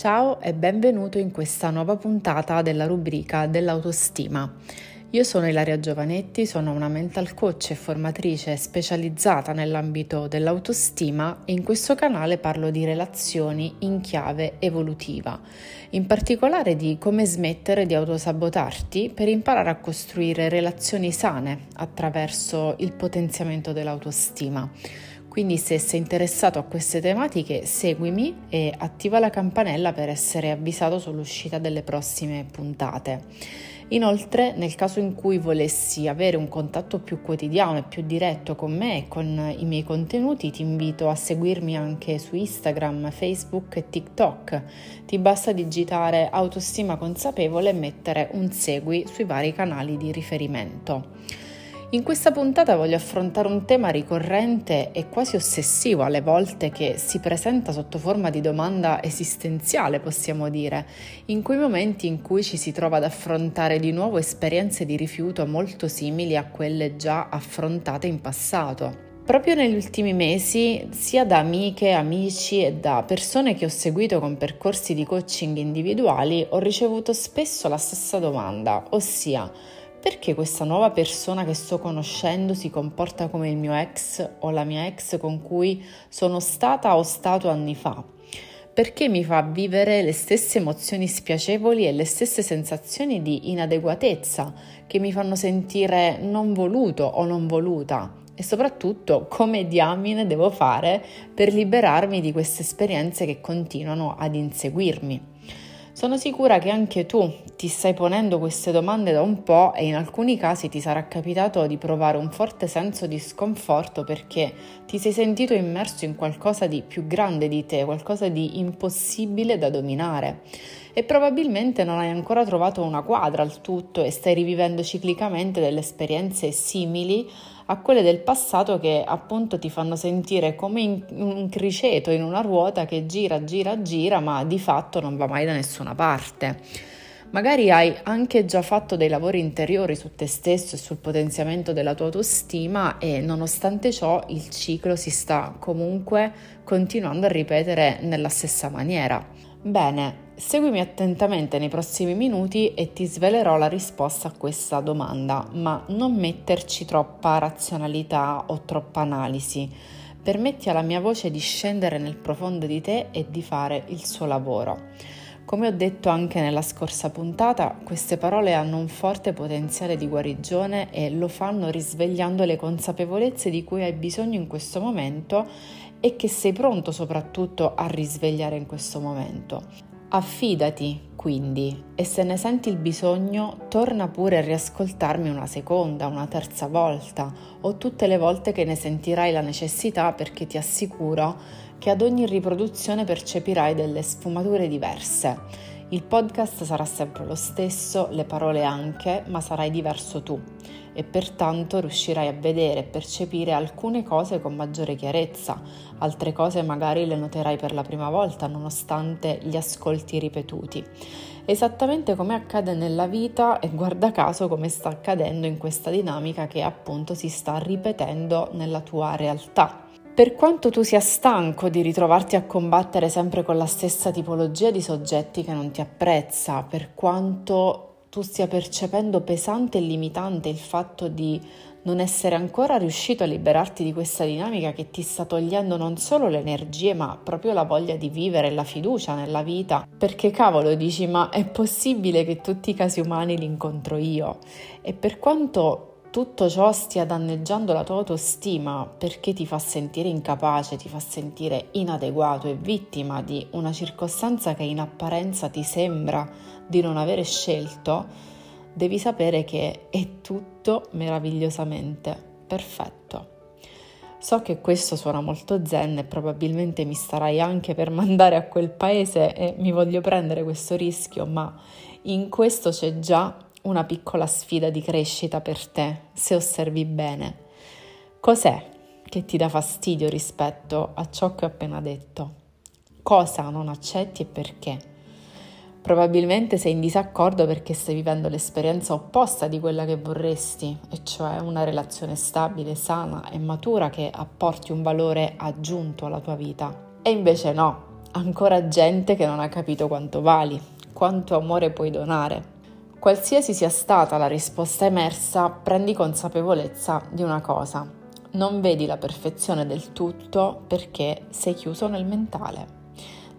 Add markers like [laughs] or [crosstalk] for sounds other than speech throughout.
Ciao e benvenuto in questa nuova puntata della rubrica dell'autostima. Io sono Ilaria Giovanetti, sono una mental coach e formatrice specializzata nell'ambito dell'autostima e in questo canale parlo di relazioni in chiave evolutiva, in particolare di come smettere di autosabotarti per imparare a costruire relazioni sane attraverso il potenziamento dell'autostima. Quindi se sei interessato a queste tematiche seguimi e attiva la campanella per essere avvisato sull'uscita delle prossime puntate. Inoltre, nel caso in cui volessi avere un contatto più quotidiano e più diretto con me e con i miei contenuti, ti invito a seguirmi anche su Instagram, Facebook e TikTok. Ti basta digitare autostima consapevole e mettere un segui sui vari canali di riferimento. In questa puntata voglio affrontare un tema ricorrente e quasi ossessivo alle volte che si presenta sotto forma di domanda esistenziale, possiamo dire, in quei momenti in cui ci si trova ad affrontare di nuovo esperienze di rifiuto molto simili a quelle già affrontate in passato. Proprio negli ultimi mesi, sia da amiche, amici e da persone che ho seguito con percorsi di coaching individuali, ho ricevuto spesso la stessa domanda, ossia perché questa nuova persona che sto conoscendo si comporta come il mio ex o la mia ex con cui sono stata o stato anni fa? Perché mi fa vivere le stesse emozioni spiacevoli e le stesse sensazioni di inadeguatezza che mi fanno sentire non voluto o non voluta? E soprattutto come diamine devo fare per liberarmi di queste esperienze che continuano ad inseguirmi? Sono sicura che anche tu ti stai ponendo queste domande da un po' e in alcuni casi ti sarà capitato di provare un forte senso di sconforto perché ti sei sentito immerso in qualcosa di più grande di te, qualcosa di impossibile da dominare. E probabilmente non hai ancora trovato una quadra al tutto e stai rivivendo ciclicamente delle esperienze simili a quelle del passato che appunto ti fanno sentire come in un criceto in una ruota che gira, gira, gira, ma di fatto non va mai da nessuna parte. Magari hai anche già fatto dei lavori interiori su te stesso e sul potenziamento della tua autostima e nonostante ciò il ciclo si sta comunque continuando a ripetere nella stessa maniera. Bene, Seguimi attentamente nei prossimi minuti e ti svelerò la risposta a questa domanda, ma non metterci troppa razionalità o troppa analisi. Permetti alla mia voce di scendere nel profondo di te e di fare il suo lavoro. Come ho detto anche nella scorsa puntata, queste parole hanno un forte potenziale di guarigione e lo fanno risvegliando le consapevolezze di cui hai bisogno in questo momento e che sei pronto soprattutto a risvegliare in questo momento. Affidati quindi e se ne senti il bisogno torna pure a riascoltarmi una seconda, una terza volta o tutte le volte che ne sentirai la necessità perché ti assicuro che ad ogni riproduzione percepirai delle sfumature diverse. Il podcast sarà sempre lo stesso, le parole anche, ma sarai diverso tu e pertanto riuscirai a vedere e percepire alcune cose con maggiore chiarezza, altre cose magari le noterai per la prima volta nonostante gli ascolti ripetuti. Esattamente come accade nella vita e guarda caso come sta accadendo in questa dinamica che appunto si sta ripetendo nella tua realtà. Per quanto tu sia stanco di ritrovarti a combattere sempre con la stessa tipologia di soggetti che non ti apprezza, per quanto tu stia percependo pesante e limitante il fatto di non essere ancora riuscito a liberarti di questa dinamica che ti sta togliendo non solo le energie ma proprio la voglia di vivere e la fiducia nella vita. Perché cavolo dici ma è possibile che tutti i casi umani li incontro io? E per quanto tutto ciò stia danneggiando la tua autostima perché ti fa sentire incapace, ti fa sentire inadeguato e vittima di una circostanza che in apparenza ti sembra di non avere scelto, devi sapere che è tutto meravigliosamente perfetto. So che questo suona molto zen e probabilmente mi starai anche per mandare a quel paese e mi voglio prendere questo rischio, ma in questo c'è già una piccola sfida di crescita per te, se osservi bene. Cos'è che ti dà fastidio rispetto a ciò che ho appena detto? Cosa non accetti e perché? Probabilmente sei in disaccordo perché stai vivendo l'esperienza opposta di quella che vorresti, e cioè una relazione stabile, sana e matura che apporti un valore aggiunto alla tua vita. E invece no, ancora gente che non ha capito quanto vali, quanto amore puoi donare. Qualsiasi sia stata la risposta emersa, prendi consapevolezza di una cosa. Non vedi la perfezione del tutto perché sei chiuso nel mentale.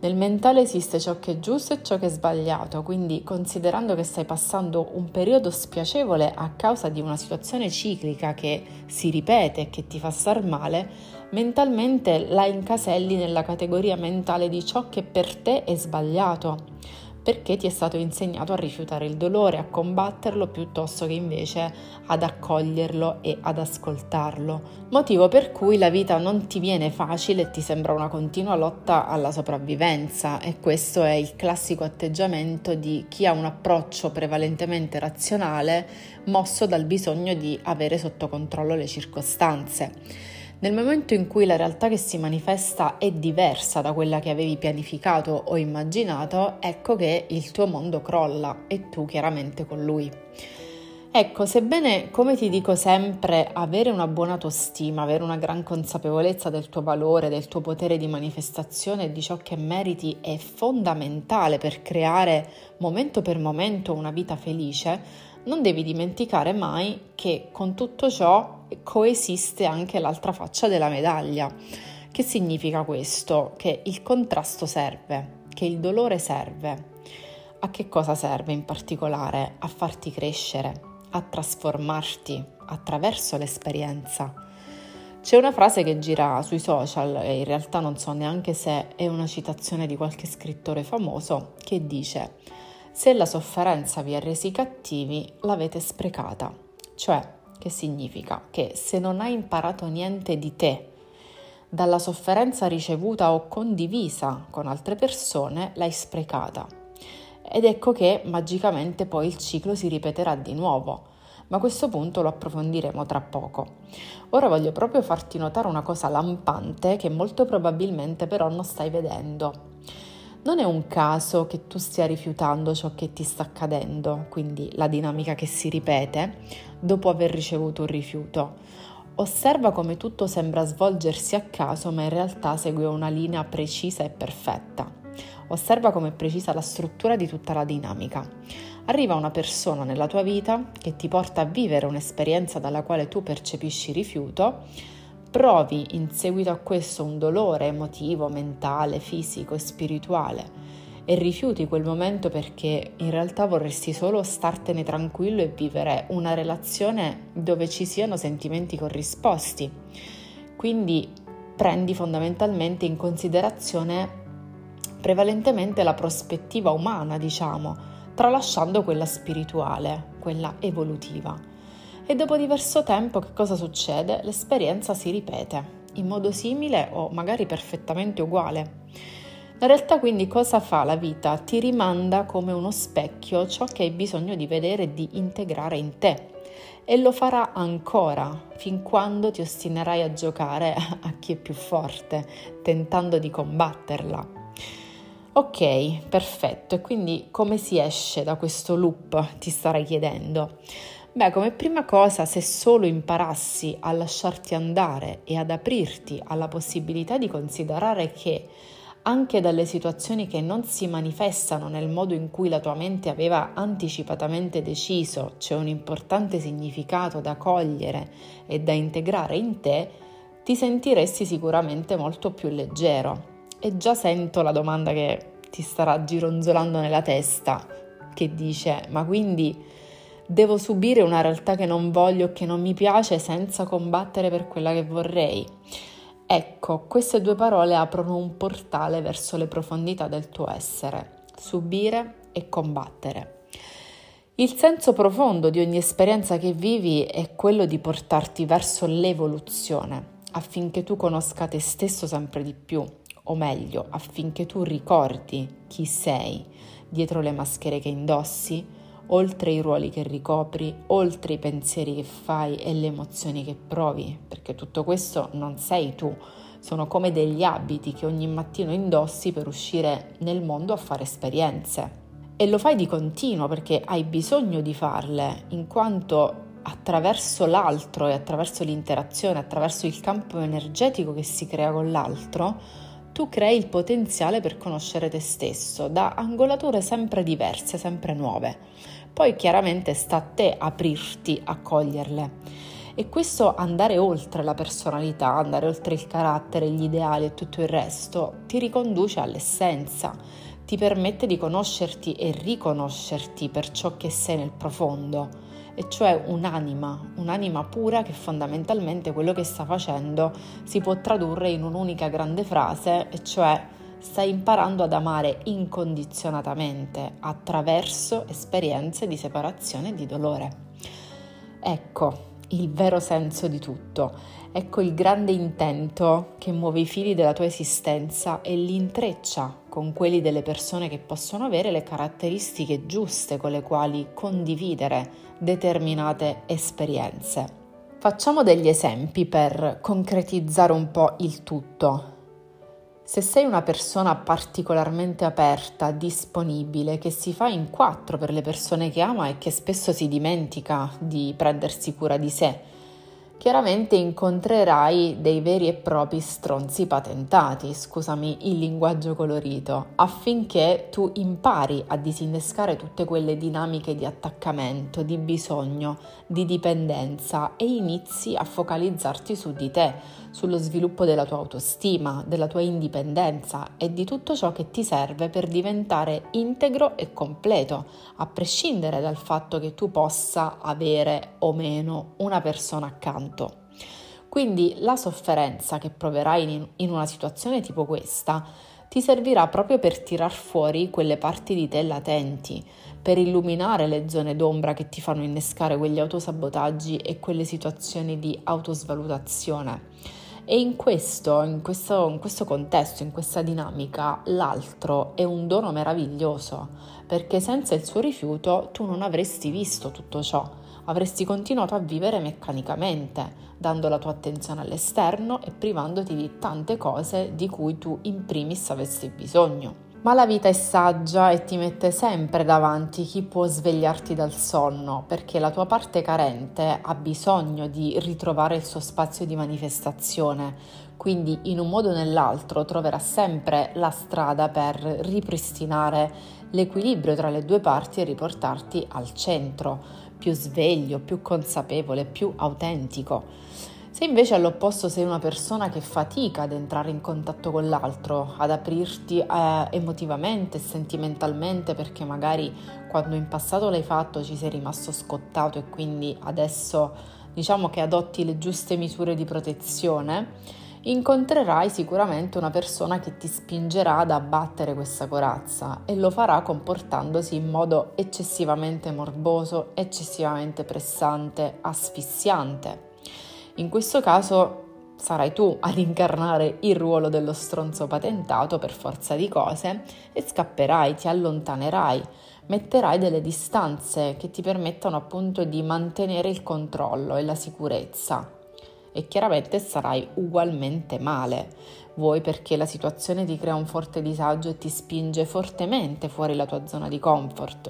Nel mentale esiste ciò che è giusto e ciò che è sbagliato, quindi considerando che stai passando un periodo spiacevole a causa di una situazione ciclica che si ripete e che ti fa star male, mentalmente la incaselli nella categoria mentale di ciò che per te è sbagliato perché ti è stato insegnato a rifiutare il dolore, a combatterlo piuttosto che invece ad accoglierlo e ad ascoltarlo. Motivo per cui la vita non ti viene facile e ti sembra una continua lotta alla sopravvivenza e questo è il classico atteggiamento di chi ha un approccio prevalentemente razionale mosso dal bisogno di avere sotto controllo le circostanze. Nel momento in cui la realtà che si manifesta è diversa da quella che avevi pianificato o immaginato, ecco che il tuo mondo crolla e tu chiaramente con lui. Ecco, sebbene, come ti dico sempre, avere una buona autostima, avere una gran consapevolezza del tuo valore, del tuo potere di manifestazione e di ciò che meriti è fondamentale per creare momento per momento una vita felice, non devi dimenticare mai che con tutto ciò coesiste anche l'altra faccia della medaglia. Che significa questo? Che il contrasto serve, che il dolore serve. A che cosa serve in particolare? A farti crescere, a trasformarti attraverso l'esperienza. C'è una frase che gira sui social e in realtà non so neanche se è una citazione di qualche scrittore famoso che dice se la sofferenza vi ha resi cattivi l'avete sprecata, cioè che significa che se non hai imparato niente di te dalla sofferenza ricevuta o condivisa con altre persone, l'hai sprecata. Ed ecco che magicamente poi il ciclo si ripeterà di nuovo. Ma questo punto lo approfondiremo tra poco. Ora voglio proprio farti notare una cosa lampante che molto probabilmente però non stai vedendo. Non è un caso che tu stia rifiutando ciò che ti sta accadendo, quindi la dinamica che si ripete dopo aver ricevuto un rifiuto. Osserva come tutto sembra svolgersi a caso, ma in realtà segue una linea precisa e perfetta. Osserva come è precisa la struttura di tutta la dinamica. Arriva una persona nella tua vita che ti porta a vivere un'esperienza dalla quale tu percepisci rifiuto provi in seguito a questo un dolore emotivo, mentale, fisico e spirituale e rifiuti quel momento perché in realtà vorresti solo startene tranquillo e vivere una relazione dove ci siano sentimenti corrisposti. Quindi prendi fondamentalmente in considerazione prevalentemente la prospettiva umana, diciamo, tralasciando quella spirituale, quella evolutiva e dopo diverso tempo che cosa succede? L'esperienza si ripete in modo simile o magari perfettamente uguale. La realtà quindi cosa fa la vita? Ti rimanda come uno specchio ciò che hai bisogno di vedere e di integrare in te e lo farà ancora fin quando ti ostinerai a giocare [laughs] a chi è più forte, tentando di combatterla. Ok, perfetto. E quindi come si esce da questo loop? Ti starai chiedendo. Beh, come prima cosa, se solo imparassi a lasciarti andare e ad aprirti alla possibilità di considerare che anche dalle situazioni che non si manifestano nel modo in cui la tua mente aveva anticipatamente deciso, c'è un importante significato da cogliere e da integrare in te, ti sentiresti sicuramente molto più leggero. E già sento la domanda che ti starà gironzolando nella testa, che dice, ma quindi devo subire una realtà che non voglio e che non mi piace senza combattere per quella che vorrei. Ecco, queste due parole aprono un portale verso le profondità del tuo essere, subire e combattere. Il senso profondo di ogni esperienza che vivi è quello di portarti verso l'evoluzione, affinché tu conosca te stesso sempre di più, o meglio, affinché tu ricordi chi sei dietro le maschere che indossi, oltre i ruoli che ricopri, oltre i pensieri che fai e le emozioni che provi, perché tutto questo non sei tu, sono come degli abiti che ogni mattino indossi per uscire nel mondo a fare esperienze. E lo fai di continuo perché hai bisogno di farle, in quanto attraverso l'altro e attraverso l'interazione, attraverso il campo energetico che si crea con l'altro, tu crei il potenziale per conoscere te stesso da angolature sempre diverse, sempre nuove. Poi chiaramente sta a te aprirti a coglierle. E questo andare oltre la personalità, andare oltre il carattere, gli ideali e tutto il resto, ti riconduce all'essenza, ti permette di conoscerti e riconoscerti per ciò che sei nel profondo e cioè un'anima, un'anima pura che fondamentalmente quello che sta facendo si può tradurre in un'unica grande frase, e cioè stai imparando ad amare incondizionatamente attraverso esperienze di separazione e di dolore. Ecco il vero senso di tutto. Ecco il grande intento che muove i fili della tua esistenza e li intreccia con quelli delle persone che possono avere le caratteristiche giuste con le quali condividere determinate esperienze. Facciamo degli esempi per concretizzare un po' il tutto. Se sei una persona particolarmente aperta, disponibile, che si fa in quattro per le persone che ama e che spesso si dimentica di prendersi cura di sé, chiaramente incontrerai dei veri e propri stronzi patentati, scusami il linguaggio colorito, affinché tu impari a disinnescare tutte quelle dinamiche di attaccamento, di bisogno, di dipendenza e inizi a focalizzarti su di te, sullo sviluppo della tua autostima, della tua indipendenza e di tutto ciò che ti serve per diventare integro e completo, a prescindere dal fatto che tu possa avere o meno una persona accanto. Quindi la sofferenza che proverai in una situazione tipo questa ti servirà proprio per tirar fuori quelle parti di te latenti, per illuminare le zone d'ombra che ti fanno innescare quegli autosabotaggi e quelle situazioni di autosvalutazione. E in questo, in questo, in questo contesto, in questa dinamica, l'altro è un dono meraviglioso, perché senza il suo rifiuto tu non avresti visto tutto ciò avresti continuato a vivere meccanicamente, dando la tua attenzione all'esterno e privandoti di tante cose di cui tu in primis avessi bisogno. Ma la vita è saggia e ti mette sempre davanti chi può svegliarti dal sonno, perché la tua parte carente ha bisogno di ritrovare il suo spazio di manifestazione, quindi in un modo o nell'altro troverà sempre la strada per ripristinare l'equilibrio tra le due parti e riportarti al centro, più sveglio, più consapevole, più autentico. Se invece all'opposto sei una persona che fatica ad entrare in contatto con l'altro, ad aprirti eh, emotivamente sentimentalmente perché magari quando in passato l'hai fatto ci sei rimasto scottato e quindi adesso diciamo che adotti le giuste misure di protezione, incontrerai sicuramente una persona che ti spingerà ad abbattere questa corazza e lo farà comportandosi in modo eccessivamente morboso, eccessivamente pressante, asfissiante. In questo caso sarai tu ad incarnare il ruolo dello stronzo patentato per forza di cose e scapperai, ti allontanerai, metterai delle distanze che ti permettano appunto di mantenere il controllo e la sicurezza e chiaramente sarai ugualmente male. Vuoi perché la situazione ti crea un forte disagio e ti spinge fortemente fuori la tua zona di comfort,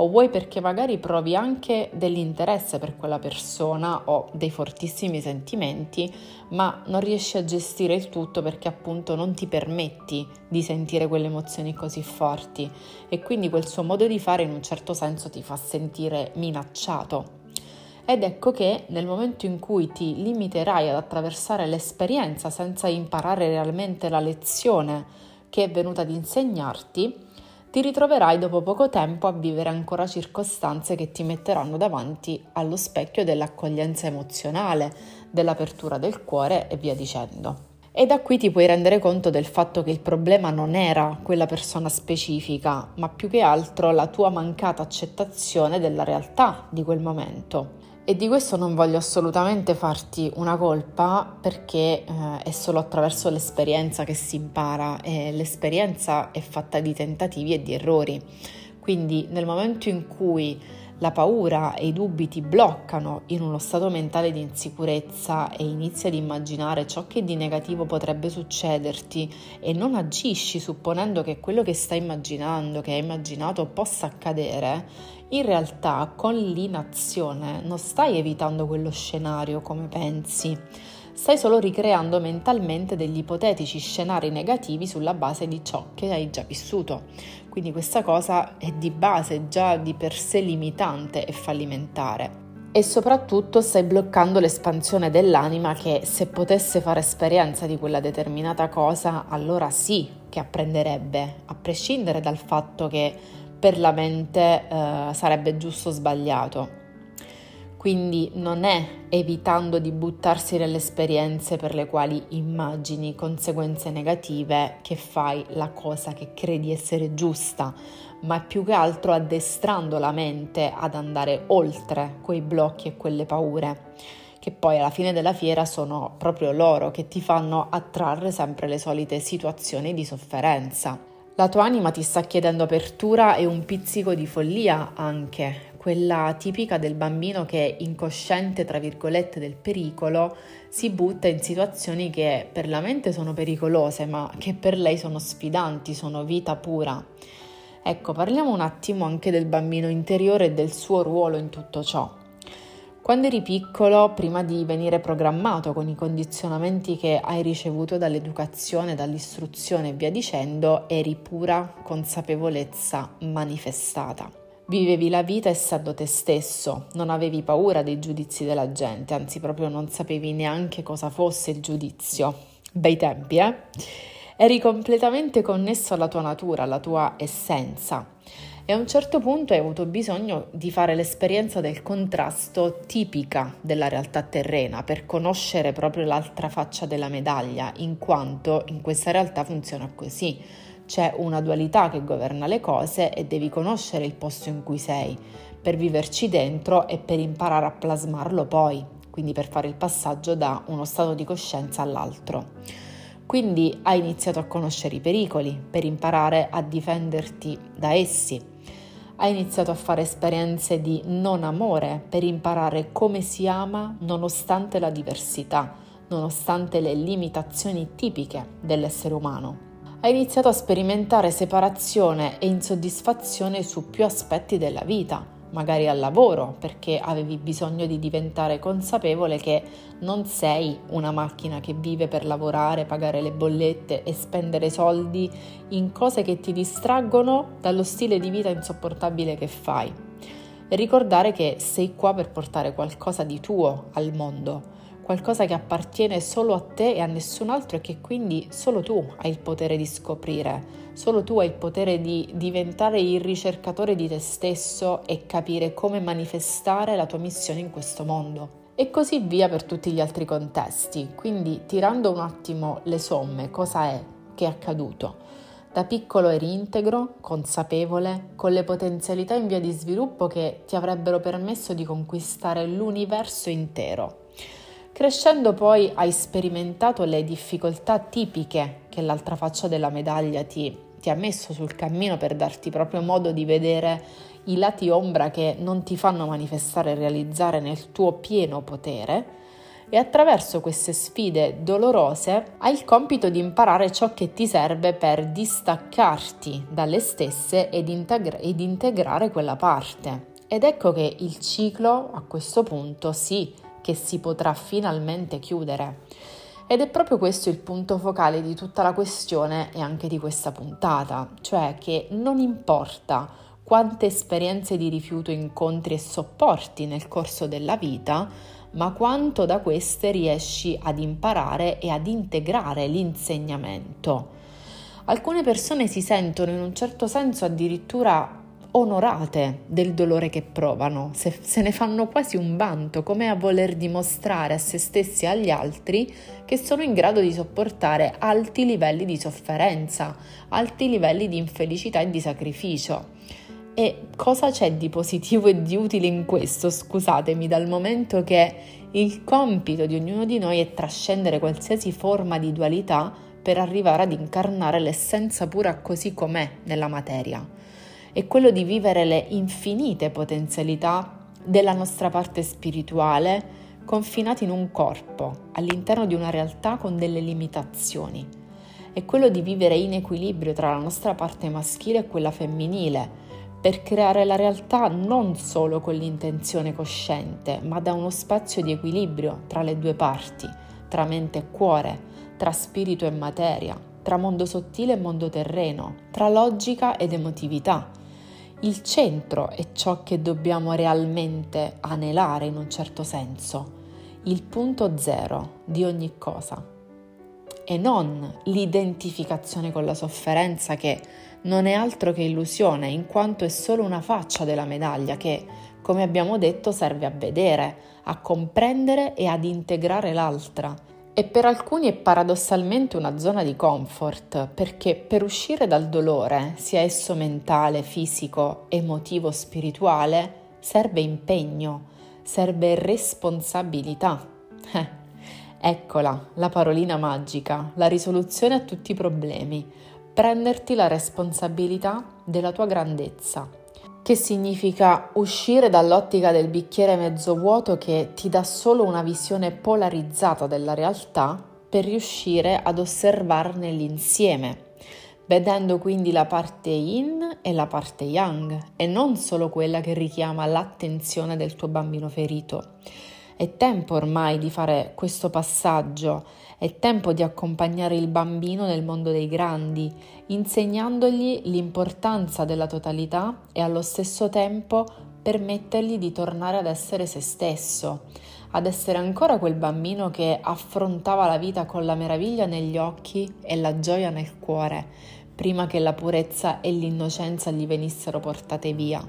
o vuoi perché magari provi anche dell'interesse per quella persona o dei fortissimi sentimenti, ma non riesci a gestire il tutto perché appunto non ti permetti di sentire quelle emozioni così forti. E quindi quel suo modo di fare in un certo senso ti fa sentire minacciato. Ed ecco che nel momento in cui ti limiterai ad attraversare l'esperienza senza imparare realmente la lezione che è venuta ad insegnarti, ti ritroverai dopo poco tempo a vivere ancora circostanze che ti metteranno davanti allo specchio dell'accoglienza emozionale, dell'apertura del cuore e via dicendo. E da qui ti puoi rendere conto del fatto che il problema non era quella persona specifica, ma più che altro la tua mancata accettazione della realtà di quel momento. E di questo non voglio assolutamente farti una colpa perché eh, è solo attraverso l'esperienza che si impara e l'esperienza è fatta di tentativi e di errori. Quindi nel momento in cui la paura e i dubbi ti bloccano in uno stato mentale di insicurezza e inizi ad immaginare ciò che di negativo potrebbe succederti e non agisci supponendo che quello che stai immaginando, che hai immaginato, possa accadere, in realtà con l'inazione non stai evitando quello scenario come pensi, stai solo ricreando mentalmente degli ipotetici scenari negativi sulla base di ciò che hai già vissuto. Quindi questa cosa è di base già di per sé limitante e fallimentare e soprattutto stai bloccando l'espansione dell'anima che se potesse fare esperienza di quella determinata cosa, allora sì che apprenderebbe, a prescindere dal fatto che per la mente eh, sarebbe giusto o sbagliato. Quindi non è evitando di buttarsi nelle esperienze per le quali immagini conseguenze negative che fai la cosa che credi essere giusta, ma più che altro addestrando la mente ad andare oltre quei blocchi e quelle paure, che poi alla fine della fiera sono proprio loro che ti fanno attrarre sempre le solite situazioni di sofferenza. La tua anima ti sta chiedendo apertura e un pizzico di follia anche, quella tipica del bambino che incosciente, tra virgolette, del pericolo, si butta in situazioni che per la mente sono pericolose, ma che per lei sono sfidanti, sono vita pura. Ecco, parliamo un attimo anche del bambino interiore e del suo ruolo in tutto ciò. Quando eri piccolo, prima di venire programmato con i condizionamenti che hai ricevuto dall'educazione, dall'istruzione e via dicendo, eri pura consapevolezza manifestata. Vivevi la vita essendo te stesso, non avevi paura dei giudizi della gente, anzi proprio non sapevi neanche cosa fosse il giudizio. Bei tempi, eh? Eri completamente connesso alla tua natura, alla tua essenza e a un certo punto hai avuto bisogno di fare l'esperienza del contrasto tipica della realtà terrena per conoscere proprio l'altra faccia della medaglia, in quanto in questa realtà funziona così. C'è una dualità che governa le cose e devi conoscere il posto in cui sei per viverci dentro e per imparare a plasmarlo poi, quindi per fare il passaggio da uno stato di coscienza all'altro. Quindi hai iniziato a conoscere i pericoli per imparare a difenderti da essi. Hai iniziato a fare esperienze di non amore per imparare come si ama nonostante la diversità, nonostante le limitazioni tipiche dell'essere umano. Hai iniziato a sperimentare separazione e insoddisfazione su più aspetti della vita magari al lavoro, perché avevi bisogno di diventare consapevole che non sei una macchina che vive per lavorare, pagare le bollette e spendere soldi in cose che ti distraggono dallo stile di vita insopportabile che fai. E ricordare che sei qua per portare qualcosa di tuo al mondo qualcosa che appartiene solo a te e a nessun altro e che quindi solo tu hai il potere di scoprire, solo tu hai il potere di diventare il ricercatore di te stesso e capire come manifestare la tua missione in questo mondo. E così via per tutti gli altri contesti. Quindi tirando un attimo le somme, cosa è che è accaduto? Da piccolo eri integro, consapevole, con le potenzialità in via di sviluppo che ti avrebbero permesso di conquistare l'universo intero. Crescendo poi hai sperimentato le difficoltà tipiche che l'altra faccia della medaglia ti, ti ha messo sul cammino per darti proprio modo di vedere i lati ombra che non ti fanno manifestare e realizzare nel tuo pieno potere e attraverso queste sfide dolorose hai il compito di imparare ciò che ti serve per distaccarti dalle stesse ed, integra- ed integrare quella parte. Ed ecco che il ciclo a questo punto si che si potrà finalmente chiudere. Ed è proprio questo il punto focale di tutta la questione e anche di questa puntata, cioè che non importa quante esperienze di rifiuto incontri e sopporti nel corso della vita, ma quanto da queste riesci ad imparare e ad integrare l'insegnamento. Alcune persone si sentono in un certo senso addirittura onorate del dolore che provano, se, se, ne fanno quasi un vanto, come a voler dimostrare a se stessi e agli altri che sono in grado di sopportare alti livelli di sofferenza, alti livelli di infelicità e di sacrificio. E cosa c'è di positivo e di utile in questo, scusatemi, dal momento che il compito di ognuno di noi è trascendere qualsiasi forma di dualità per arrivare ad incarnare l'essenza pura così com'è nella materia è quello di vivere le infinite potenzialità della nostra parte spirituale confinati in un corpo, all'interno di una realtà con delle limitazioni. È quello di vivere in equilibrio tra la nostra parte maschile e quella femminile, per creare la realtà non solo con l'intenzione cosciente, ma da uno spazio di equilibrio tra le due parti, tra mente e cuore, tra spirito e materia, tra mondo sottile e mondo terreno, tra logica ed emotività. Il centro è ciò che dobbiamo realmente anelare in un certo senso, il punto zero di ogni cosa e non l'identificazione con la sofferenza che non è altro che illusione in quanto è solo una faccia della medaglia che, come abbiamo detto, serve a vedere, a comprendere e ad integrare l'altra. E per alcuni è paradossalmente una zona di comfort, perché per uscire dal dolore, sia esso mentale, fisico, emotivo, spirituale, serve impegno, serve responsabilità. Eh, eccola, la parolina magica, la risoluzione a tutti i problemi, prenderti la responsabilità della tua grandezza. Che significa uscire dall'ottica del bicchiere mezzo vuoto che ti dà solo una visione polarizzata della realtà per riuscire ad osservarne l'insieme, vedendo quindi la parte yin e la parte yang e non solo quella che richiama l'attenzione del tuo bambino ferito. È tempo ormai di fare questo passaggio, è tempo di accompagnare il bambino nel mondo dei grandi, insegnandogli l'importanza della totalità e allo stesso tempo permettergli di tornare ad essere se stesso, ad essere ancora quel bambino che affrontava la vita con la meraviglia negli occhi e la gioia nel cuore, prima che la purezza e l'innocenza gli venissero portate via.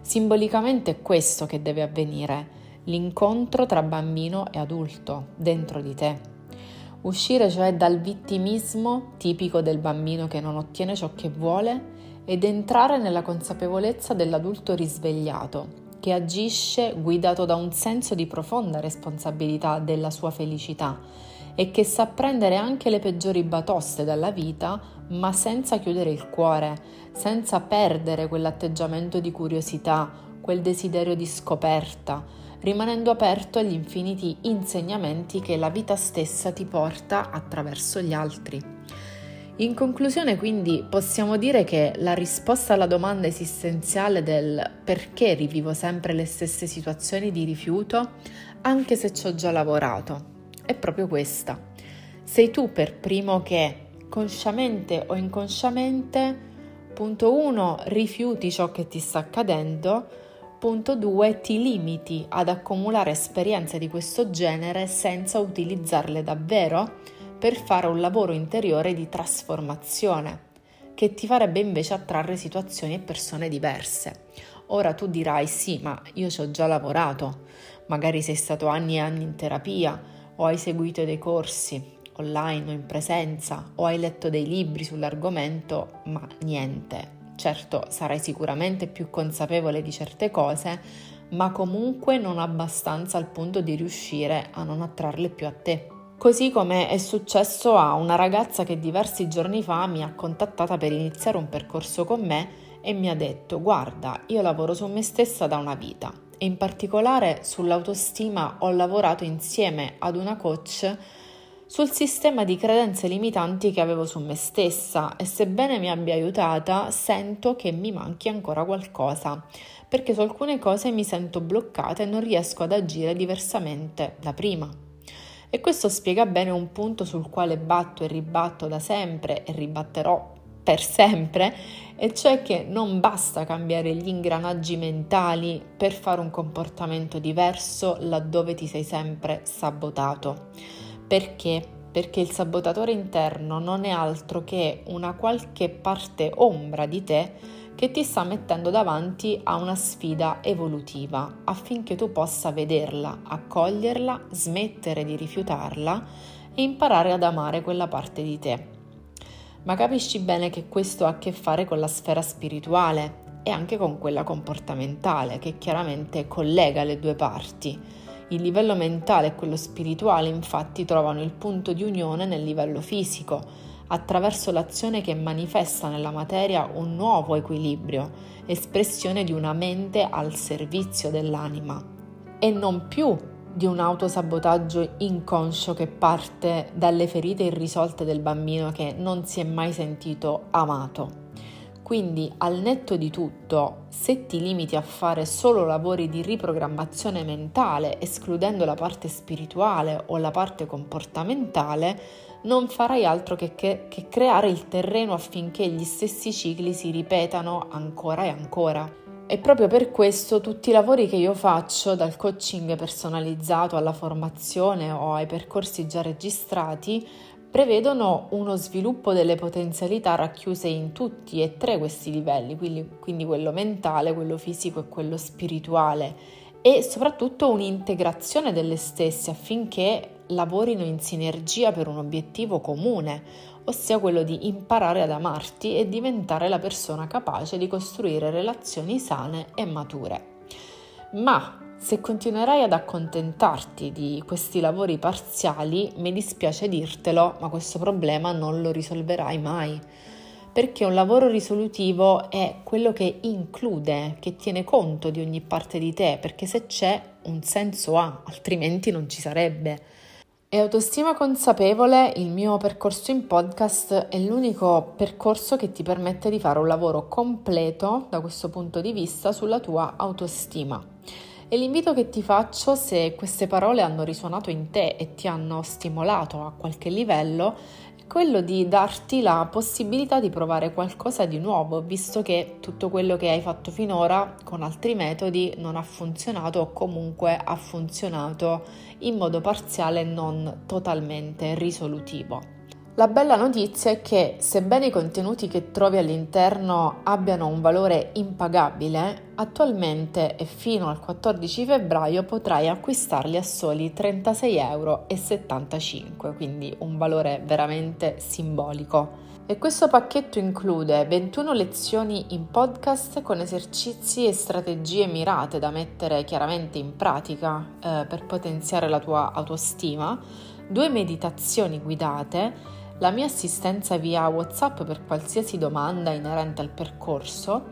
Simbolicamente è questo che deve avvenire, l'incontro tra bambino e adulto dentro di te. Uscire cioè dal vittimismo tipico del bambino che non ottiene ciò che vuole ed entrare nella consapevolezza dell'adulto risvegliato, che agisce guidato da un senso di profonda responsabilità della sua felicità e che sa prendere anche le peggiori batoste dalla vita, ma senza chiudere il cuore, senza perdere quell'atteggiamento di curiosità, quel desiderio di scoperta, rimanendo aperto agli infiniti insegnamenti che la vita stessa ti porta attraverso gli altri. In conclusione, quindi, possiamo dire che la risposta alla domanda esistenziale del perché rivivo sempre le stesse situazioni di rifiuto, anche se ci ho già lavorato, è proprio questa. Sei tu per primo che, consciamente o inconsciamente, punto 1, rifiuti ciò che ti sta accadendo, punto 2, ti limiti ad accumulare esperienze di questo genere senza utilizzarle davvero per fare un lavoro interiore di trasformazione che ti farebbe invece attrarre situazioni e persone diverse. Ora tu dirai sì, ma io ci ho già lavorato, magari sei stato anni e anni in terapia, o hai seguito dei corsi online o in presenza o hai letto dei libri sull'argomento, ma niente. Certo, sarai sicuramente più consapevole di certe cose, ma comunque non abbastanza al punto di riuscire a non attrarle più a te. Così come è successo a una ragazza che diversi giorni fa mi ha contattata per iniziare un percorso con me e mi ha detto guarda, io lavoro su me stessa da una vita e in particolare sull'autostima ho lavorato insieme ad una coach sul sistema di credenze limitanti che avevo su me stessa e sebbene mi abbia aiutata sento che mi manchi ancora qualcosa perché su alcune cose mi sento bloccata e non riesco ad agire diversamente da prima. E questo spiega bene un punto sul quale batto e ribatto da sempre e ribatterò per sempre, e cioè che non basta cambiare gli ingranaggi mentali per fare un comportamento diverso laddove ti sei sempre sabotato. Perché? Perché il sabotatore interno non è altro che una qualche parte ombra di te che ti sta mettendo davanti a una sfida evolutiva affinché tu possa vederla, accoglierla, smettere di rifiutarla e imparare ad amare quella parte di te ma capisci bene che questo ha a che fare con la sfera spirituale e anche con quella comportamentale, che chiaramente collega le due parti. Il livello mentale e quello spirituale infatti trovano il punto di unione nel livello fisico, attraverso l'azione che manifesta nella materia un nuovo equilibrio, espressione di una mente al servizio dell'anima, e non più di un autosabotaggio inconscio che parte dalle ferite irrisolte del bambino che non si è mai sentito amato. Quindi al netto di tutto, se ti limiti a fare solo lavori di riprogrammazione mentale, escludendo la parte spirituale o la parte comportamentale, non farai altro che, che, che creare il terreno affinché gli stessi cicli si ripetano ancora e ancora. E proprio per questo tutti i lavori che io faccio, dal coaching personalizzato alla formazione o ai percorsi già registrati, prevedono uno sviluppo delle potenzialità racchiuse in tutti e tre questi livelli, quindi, quindi quello mentale, quello fisico e quello spirituale e soprattutto un'integrazione delle stesse affinché lavorino in sinergia per un obiettivo comune, ossia quello di imparare ad amarti e diventare la persona capace di costruire relazioni sane e mature. Ma se continuerai ad accontentarti di questi lavori parziali, mi dispiace dirtelo, ma questo problema non lo risolverai mai. Perché un lavoro risolutivo è quello che include, che tiene conto di ogni parte di te, perché se c'è un senso ha, altrimenti non ci sarebbe. E autostima consapevole, il mio percorso in podcast è l'unico percorso che ti permette di fare un lavoro completo da questo punto di vista sulla tua autostima. E l'invito che ti faccio, se queste parole hanno risuonato in te e ti hanno stimolato a qualche livello, è quello di darti la possibilità di provare qualcosa di nuovo, visto che tutto quello che hai fatto finora con altri metodi non ha funzionato o comunque ha funzionato in modo parziale e non totalmente risolutivo. La bella notizia è che, sebbene i contenuti che trovi all'interno abbiano un valore impagabile, attualmente e fino al 14 febbraio potrai acquistarli a soli 36,75 euro, quindi un valore veramente simbolico. E questo pacchetto include 21 lezioni in podcast con esercizi e strategie mirate da mettere chiaramente in pratica eh, per potenziare la tua autostima, due meditazioni guidate, la mia assistenza via WhatsApp per qualsiasi domanda inerente al percorso,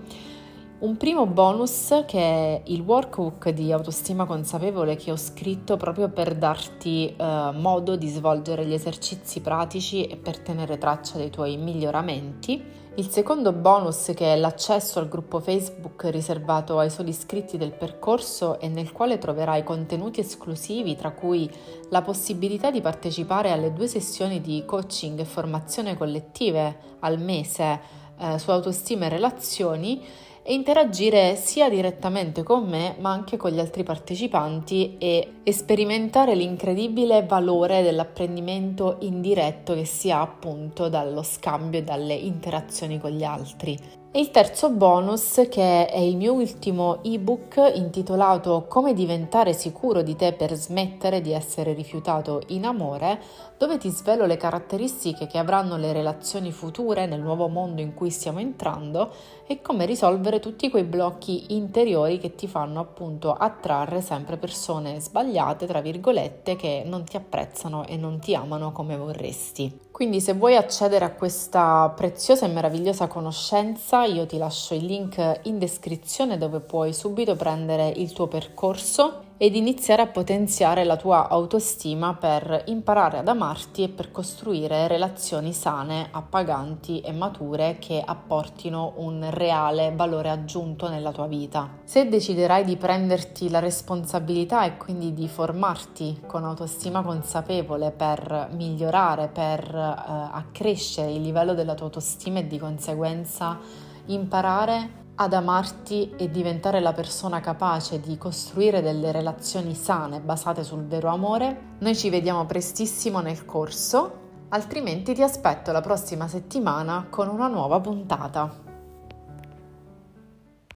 un primo bonus che è il workbook di autostima consapevole che ho scritto proprio per darti eh, modo di svolgere gli esercizi pratici e per tenere traccia dei tuoi miglioramenti. Il secondo bonus che è l'accesso al gruppo Facebook riservato ai soli iscritti del percorso e nel quale troverai contenuti esclusivi tra cui la possibilità di partecipare alle due sessioni di coaching e formazione collettive al mese eh, su autostima e relazioni e interagire sia direttamente con me ma anche con gli altri partecipanti e sperimentare l'incredibile valore dell'apprendimento indiretto che si ha appunto dallo scambio e dalle interazioni con gli altri. E il terzo bonus, che è il mio ultimo ebook intitolato Come diventare sicuro di te per smettere di essere rifiutato in amore, dove ti svelo le caratteristiche che avranno le relazioni future nel nuovo mondo in cui stiamo entrando e come risolvere tutti quei blocchi interiori che ti fanno appunto attrarre sempre persone sbagliate, tra virgolette, che non ti apprezzano e non ti amano come vorresti. Quindi se vuoi accedere a questa preziosa e meravigliosa conoscenza, io ti lascio il link in descrizione dove puoi subito prendere il tuo percorso ed iniziare a potenziare la tua autostima per imparare ad amarti e per costruire relazioni sane, appaganti e mature che apportino un reale valore aggiunto nella tua vita. Se deciderai di prenderti la responsabilità e quindi di formarti con autostima consapevole per migliorare, per eh, accrescere il livello della tua autostima e di conseguenza imparare ad amarti e diventare la persona capace di costruire delle relazioni sane basate sul vero amore, noi ci vediamo prestissimo nel corso, altrimenti ti aspetto la prossima settimana con una nuova puntata.